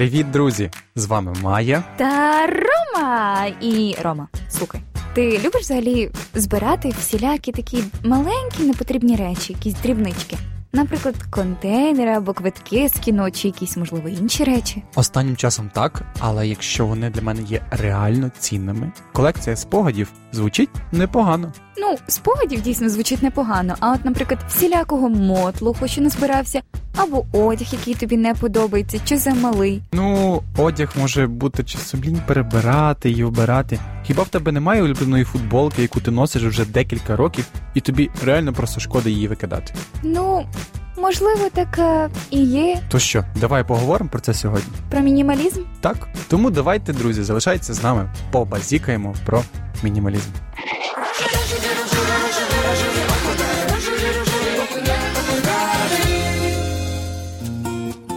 Привіт, друзі! З вами Майя. Та Рома і Рома, слухай. Ти любиш взагалі збирати всілякі такі маленькі непотрібні речі, якісь дрібнички? Наприклад, контейнери або квитки з кіно, чи якісь, можливо, інші речі. Останнім часом так, але якщо вони для мене є реально цінними, колекція спогадів звучить непогано. Ну, спогадів дійсно звучить непогано, а от, наприклад, всілякого мотлуху, що назбирався, або одяг, який тобі не подобається, чи замалий. Ну, одяг може бути часом лінь перебирати і обирати. Хіба в тебе немає улюбленої футболки, яку ти носиш вже декілька років, і тобі реально просто шкода її викидати? Ну, можливо, така і є То що, давай поговоримо про це сьогодні. про мінімалізм. Так, тому давайте, друзі, залишайтеся з нами, побазікаємо про мінімалізм.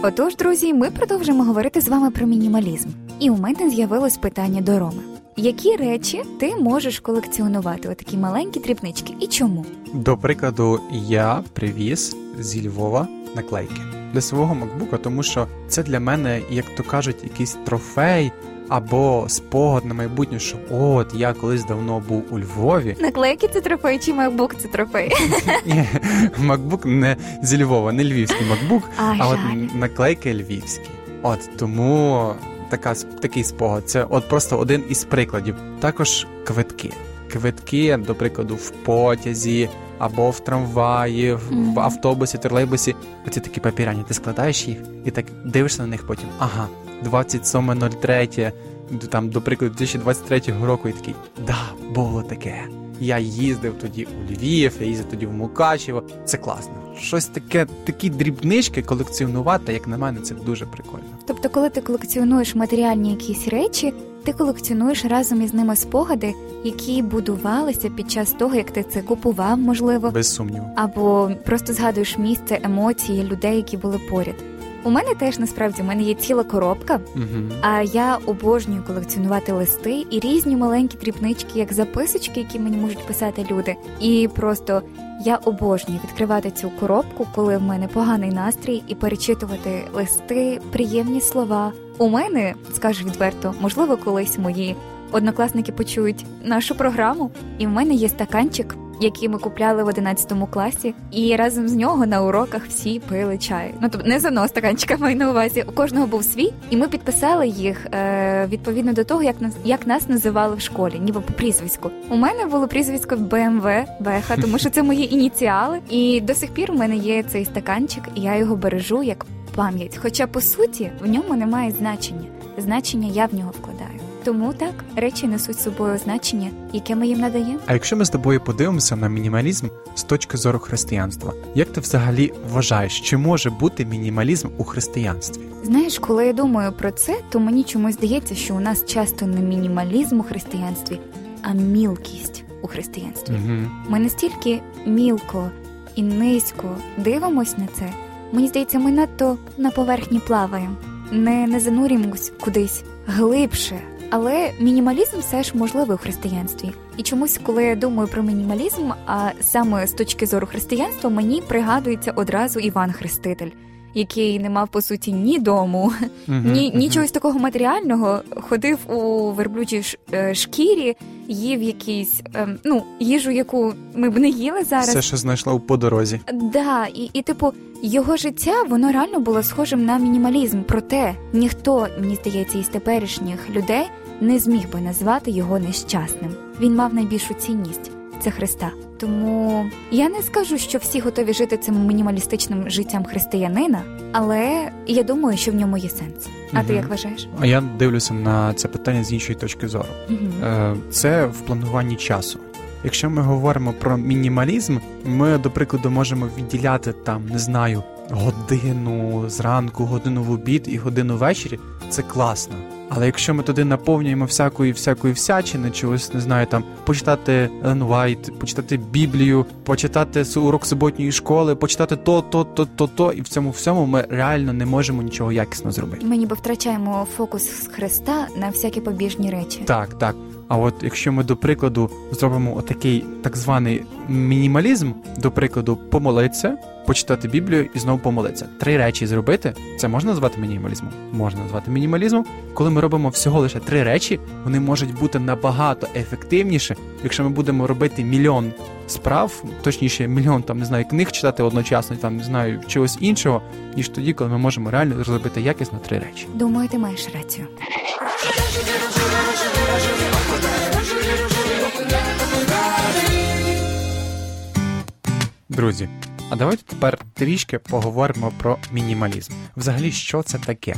Отож, друзі, ми продовжимо говорити з вами про мінімалізм. І у мене з'явилось питання до Роми. Які речі ти можеш колекціонувати? Отакі маленькі дрібнички, і чому? До прикладу, я привіз зі Львова наклейки для свого макбука, тому що це для мене, як то кажуть, якийсь трофей або спогад на майбутнє, що от я колись давно був у Львові. Наклейки це трофей, чи макбук це трофей? Ні, макбук не зі Львова, не львівський макбук, А, а от наклейки львівські. От тому така такий спогад. Це от просто один із прикладів. Також квитки. Квитки, до прикладу, в потязі або в трамваї, в, автобусі, тролейбусі. Оці такі папіряні. Ти складаєш їх і так дивишся на них потім. Ага, 27.03, д- там, до прикладу, 2023 року, і такий, да, було таке. Я їздив тоді у Львів, я їздив тоді в Мукачево. Це класно. Щось таке, такі дрібнички колекціонувати, як на мене, це дуже прикольно. Тобто, коли ти колекціонуєш матеріальні якісь речі, ти колекціонуєш разом із ними спогади, які будувалися під час того, як ти це купував, можливо, Без сумніву. або просто згадуєш місце, емоції людей, які були поряд. У мене теж насправді в мене є ціла коробка, Угу. а я обожнюю колекціонувати листи і різні маленькі дрібнички, як записочки, які мені можуть писати люди. І просто я обожнюю відкривати цю коробку, коли в мене поганий настрій, і перечитувати листи, приємні слова. У мене, скажу відверто, можливо, колись мої однокласники почують нашу програму, і в мене є стаканчик. Який ми купляли в 11 класі, і разом з нього на уроках всі пили чай. Ну тобто не з одного стаканчика маю на увазі. У кожного був свій, і ми підписали їх е, відповідно до того, як нас як нас називали в школі, ніби по прізвиську. У мене було прізвисько БМВ Беха, тому що це мої ініціали. І до сих пір у мене є цей стаканчик, і я його бережу як пам'ять. Хоча по суті в ньому немає значення. Значення я в нього вкладаю. Тому так речі несуть собою значення, яке ми їм надаємо. А якщо ми з тобою подивимося на мінімалізм з точки зору християнства, як ти взагалі вважаєш, чи може бути мінімалізм у християнстві? Знаєш, коли я думаю про це, то мені чомусь здається, що у нас часто не мінімалізм у християнстві, а мілкість у християнстві. Угу. Ми настільки мілко і низько дивимось на це. Мені здається, ми надто на поверхні плаваємо, не, не занурюємось кудись глибше. Але мінімалізм все ж можливий у християнстві. І чомусь, коли я думаю про мінімалізм, а саме з точки зору християнства, мені пригадується одразу Іван Хреститель, який не мав по суті ні дому, ні, ні чогось такого матеріального, ходив у верблюджій ш- е, шкірі, їв якісь ем, ну, їжу, яку ми б не їли зараз. Все, що знайшла у подорозі. Да, і, і типу, його життя воно реально було схожим на мінімалізм. Проте ніхто, мені здається, із теперішніх людей не зміг би назвати його нещасним. Він мав найбільшу цінність це Христа. Тому я не скажу, що всі готові жити цим мінімалістичним життям християнина, але я думаю, що в ньому є сенс. А ти як вважаєш? А я дивлюся на це питання з іншої точки зору. Угу. Це в плануванні часу. Якщо ми говоримо про мінімалізм, ми, до прикладу, можемо відділяти там, не знаю, годину зранку, годину в обід і годину ввечері. Це класно. Але якщо ми туди наповнюємо всякої всякої всячини, чогось не знаю, там почитати Елен Вайт, почитати Біблію, почитати урок суботньої школи, почитати то, то, то, то, то, і в цьому всьому ми реально не можемо нічого якісно зробити. Ми ніби втрачаємо фокус з Христа на всякі побіжні речі. Так, так. А от якщо ми до прикладу зробимо отакий так званий мінімалізм, до прикладу, помолитися, почитати Біблію і знову помолитися. Три речі зробити, це можна назвати мінімалізмом? Можна назвати мінімалізмом. Коли ми робимо всього лише три речі, вони можуть бути набагато ефективніше, якщо ми будемо робити мільйон справ, точніше, мільйон там не знаю, книг читати одночасно, там не знаю чогось іншого, ніж тоді, коли ми можемо реально зробити якісно три речі. Думаю, ти маєш рацію. Друзі, а давайте тепер трішки поговоримо про мінімалізм. Взагалі, що це таке?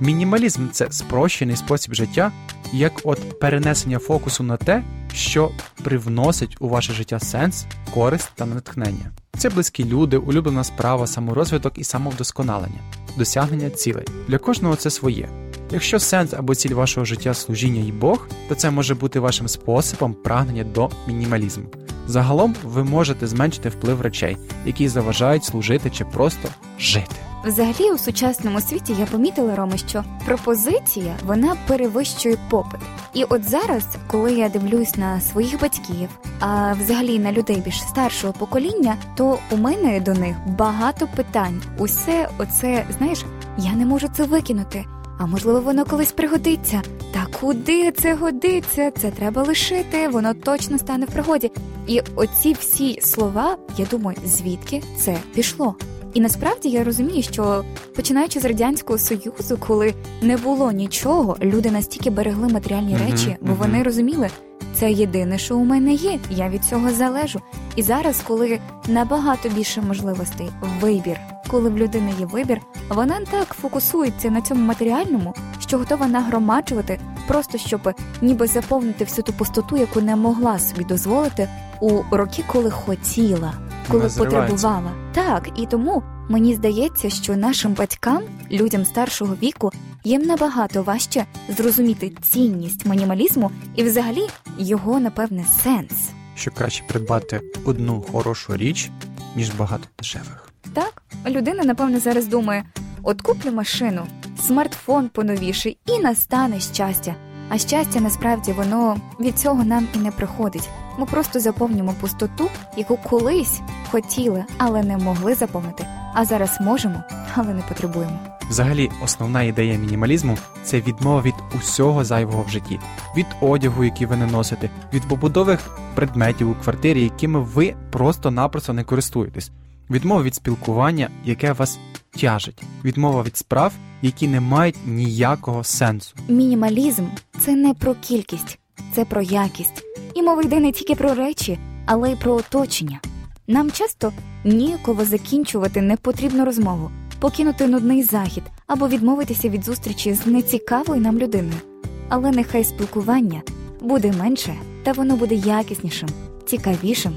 Мінімалізм це спрощений спосіб життя, як от перенесення фокусу на те, що привносить у ваше життя сенс, користь та натхнення. Це близькі люди, улюблена справа, саморозвиток і самовдосконалення, досягнення цілей. Для кожного це своє. Якщо сенс або ціль вашого життя служіння і Бог, то це може бути вашим способом прагнення до мінімалізму. Загалом ви можете зменшити вплив речей, які заважають служити чи просто жити. Взагалі, у сучасному світі я помітила Рома, що пропозиція вона перевищує попит. І от зараз, коли я дивлюсь на своїх батьків, а взагалі на людей більш старшого покоління, то у мене до них багато питань. Усе оце, знаєш, я не можу це викинути. А можливо, воно колись пригодиться. Та куди це годиться? Це треба лишити, воно точно стане в пригоді. І оці всі слова, я думаю, звідки це пішло. І насправді я розумію, що починаючи з радянського союзу, коли не було нічого, люди настільки берегли матеріальні речі, бо вони розуміли, це єдине, що у мене є. Я від цього залежу. І зараз, коли набагато більше можливостей, вибір, коли в людини є вибір, вона так фокусується на цьому матеріальному, що готова нагромаджувати, просто щоб ніби заповнити всю ту пустоту, яку не могла собі дозволити у роки, коли хотіла, коли Вона потребувала. Так, і тому мені здається, що нашим батькам, людям старшого віку, їм набагато важче зрозуміти цінність мінімалізму і взагалі його, напевне, сенс. Що краще придбати одну хорошу річ, ніж багато дешевих. Так, людина, напевне, зараз думає: от куплю машину, смартфон поновіший, і настане щастя. А щастя насправді воно від цього нам і не приходить. Ми просто заповнюємо пустоту, яку колись хотіли, але не могли заповнити. А зараз можемо, але не потребуємо. Взагалі, основна ідея мінімалізму це відмова від усього зайвого в житті, від одягу, який ви не носите, від побудових предметів у квартирі, якими ви просто-напросто не користуєтесь, відмова від спілкування, яке вас тяжить, відмова від справ, які не мають ніякого сенсу. Мінімалізм це не про кількість, це про якість. І мова йде не тільки про речі, але й про оточення. Нам часто ніяково закінчувати непотрібну розмову, покинути нудний захід або відмовитися від зустрічі з нецікавою нам людиною. Але нехай спілкування буде менше, та воно буде якіснішим, цікавішим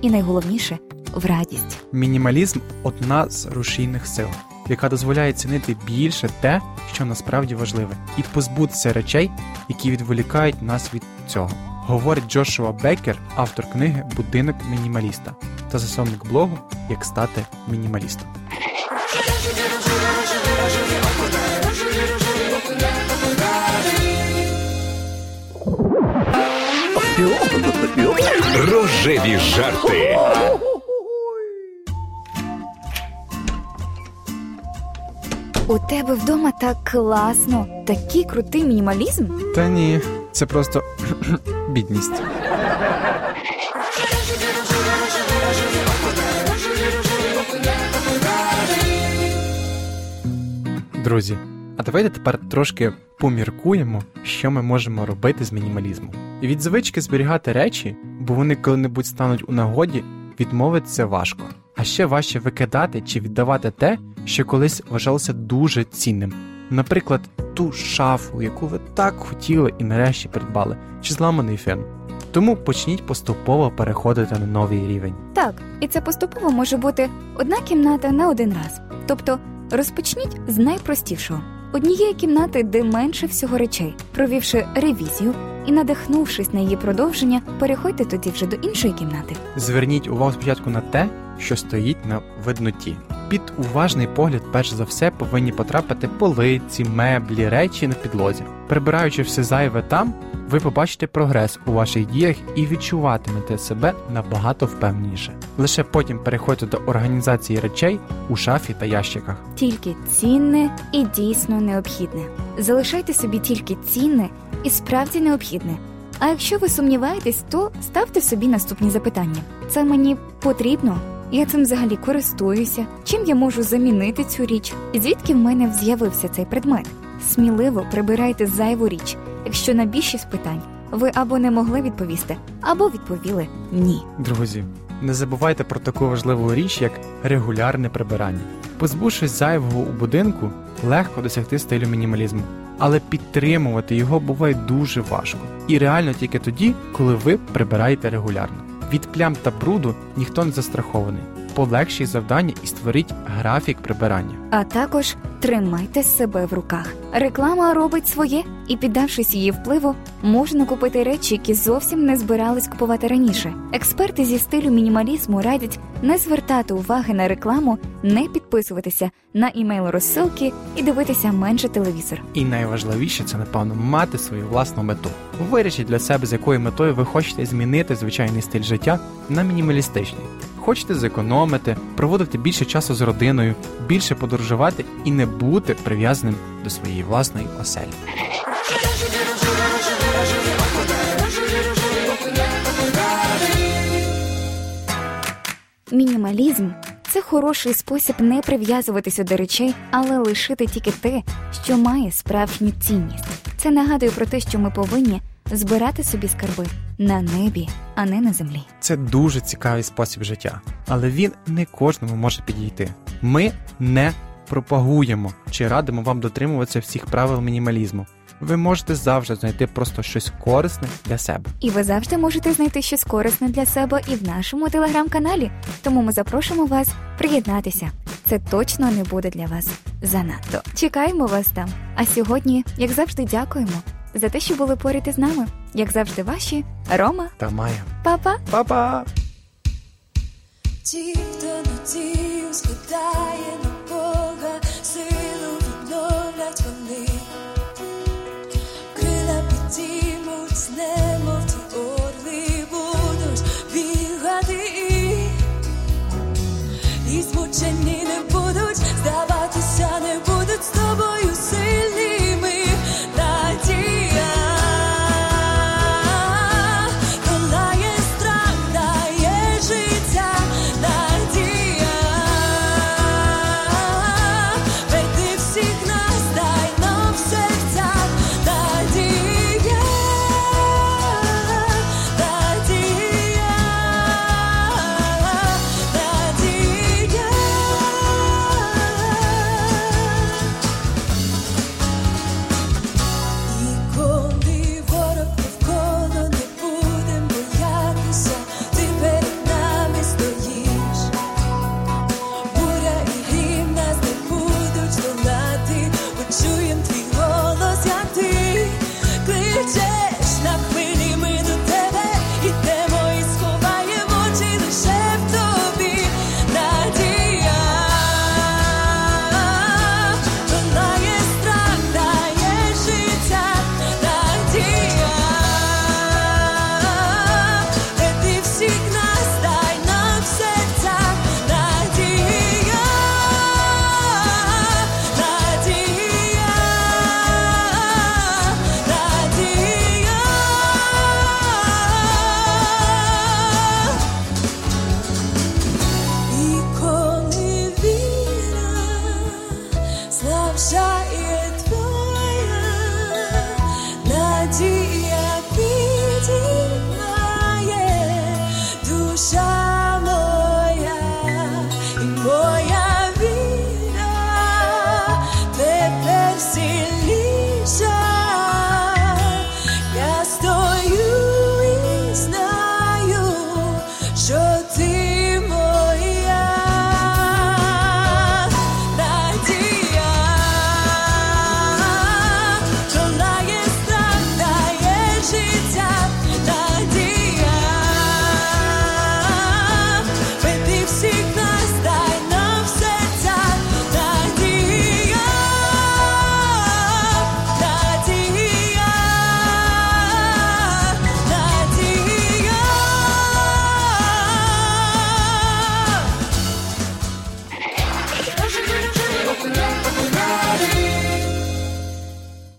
і найголовніше в радість. Мінімалізм одна з рушійних сил, яка дозволяє цінити більше те, що насправді важливе, і позбутися речей, які відволікають нас від цього. Говорить Джошуа Беккер, автор книги Будинок мінімаліста та засновник блогу Як стати мінімалістом. Рожеві жарти. У тебе вдома так класно, такий крутий мінімалізм. Та ні, це просто бідність. Друзі, а давайте тепер трошки поміркуємо, що ми можемо робити з мінімалізмом. І від звички зберігати речі, бо вони коли-небудь стануть у нагоді, відмовитися важко. А ще важче викидати чи віддавати те, що колись вважалося дуже цінним. Наприклад, ту шафу, яку ви так хотіли і нарешті придбали, чи зламаний фен. Тому почніть поступово переходити на новий рівень. Так, і це поступово може бути одна кімната на один раз. Тобто розпочніть з найпростішого. однієї кімнати, де менше всього речей. Провівши ревізію і надихнувшись на її продовження, переходьте тоді вже до іншої кімнати. Зверніть увагу спочатку на те, що стоїть на видноті. Під уважний погляд, перш за все, повинні потрапити полиці, меблі, речі на підлозі. Прибираючи все зайве там, ви побачите прогрес у ваших діях і відчуватимете себе набагато впевненіше. Лише потім переходьте до організації речей у шафі та ящиках. Тільки цінне і дійсно необхідне. Залишайте собі тільки цінне і справді необхідне. А якщо ви сумніваєтесь, то ставте собі наступні запитання: це мені потрібно? Я цим взагалі користуюся. Чим я можу замінити цю річ? Звідки в мене з'явився цей предмет? Сміливо прибирайте зайву річ, якщо на більшість питань ви або не могли відповісти, або відповіли ні. Друзі, не забувайте про таку важливу річ, як регулярне прибирання. Позбувшись зайвого у будинку, легко досягти стилю мінімалізму, але підтримувати його буває дуже важко. І реально тільки тоді, коли ви прибираєте регулярно. Від плям та бруду ніхто не застрахований. Полегшіть завдання і створіть графік прибирання. А також тримайте себе в руках. Реклама робить своє, і піддавшись її впливу, можна купити речі, які зовсім не збирались купувати раніше. Експерти зі стилю мінімалізму радять не звертати уваги на рекламу, не підписуватися на імейл розсилки і дивитися менше телевізор. І найважливіше це, напевно, мати свою власну мету. Вирішіть для себе, з якою метою ви хочете змінити звичайний стиль життя на мінімалістичний. Хочете зекономити, проводити більше часу з родиною, більше подорожувати і не бути прив'язаним до своєї власної оселі. Мінімалізм це хороший спосіб не прив'язуватися до речей, але лишити тільки те, що має справжню цінність. Це нагадує про те, що ми повинні збирати собі скарби на небі, а не на землі. Це дуже цікавий спосіб життя, але він не кожному може підійти. Ми не пропагуємо чи радимо вам дотримуватися всіх правил мінімалізму. Ви можете завжди знайти просто щось корисне для себе. І ви завжди можете знайти щось корисне для себе і в нашому телеграм-каналі. Тому ми запрошуємо вас приєднатися. Це точно не буде для вас занадто. Чекаємо вас там. А сьогодні, як завжди, дякуємо за те, що були поряд із нами. Як завжди, ваші Рома, Та Майя. папа. Па-па! Ті, хто на